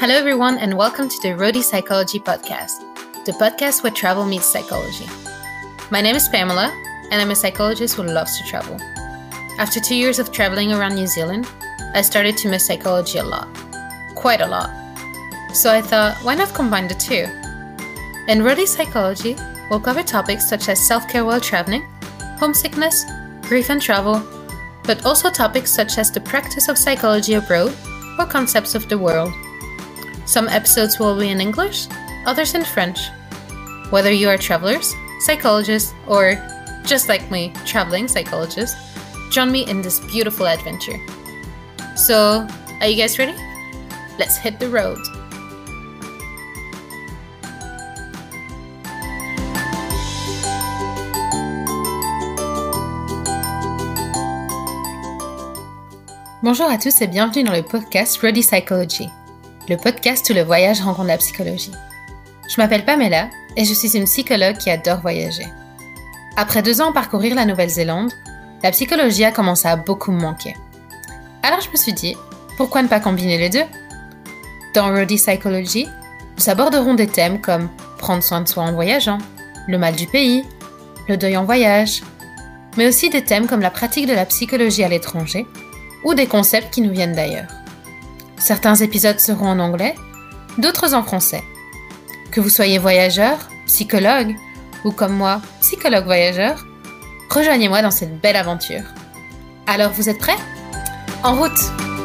Hello, everyone, and welcome to the Roadie Psychology Podcast, the podcast where travel meets psychology. My name is Pamela, and I'm a psychologist who loves to travel. After two years of traveling around New Zealand, I started to miss psychology a lot. Quite a lot. So I thought, why not combine the two? In Roadie Psychology, we'll cover topics such as self care while traveling, homesickness, grief and travel, but also topics such as the practice of psychology abroad or concepts of the world. Some episodes will be in English, others in French. Whether you are travelers, psychologists, or just like me, traveling psychologists, join me in this beautiful adventure. So, are you guys ready? Let's hit the road. Bonjour à tous et bienvenue dans le podcast Roadie Psychology, le podcast où le voyage rencontre la psychologie. Je m'appelle Pamela et je suis une psychologue qui adore voyager. Après deux ans à parcourir la Nouvelle-Zélande, la psychologie a commencé à beaucoup me manquer. Alors je me suis dit, pourquoi ne pas combiner les deux? Dans Ready Psychology, nous aborderons des thèmes comme prendre soin de soi en voyageant, le mal du pays, le deuil en voyage, mais aussi des thèmes comme la pratique de la psychologie à l'étranger ou des concepts qui nous viennent d'ailleurs. Certains épisodes seront en anglais, d'autres en français. Que vous soyez voyageur, psychologue ou comme moi, psychologue voyageur, rejoignez-moi dans cette belle aventure. Alors vous êtes prêts? En route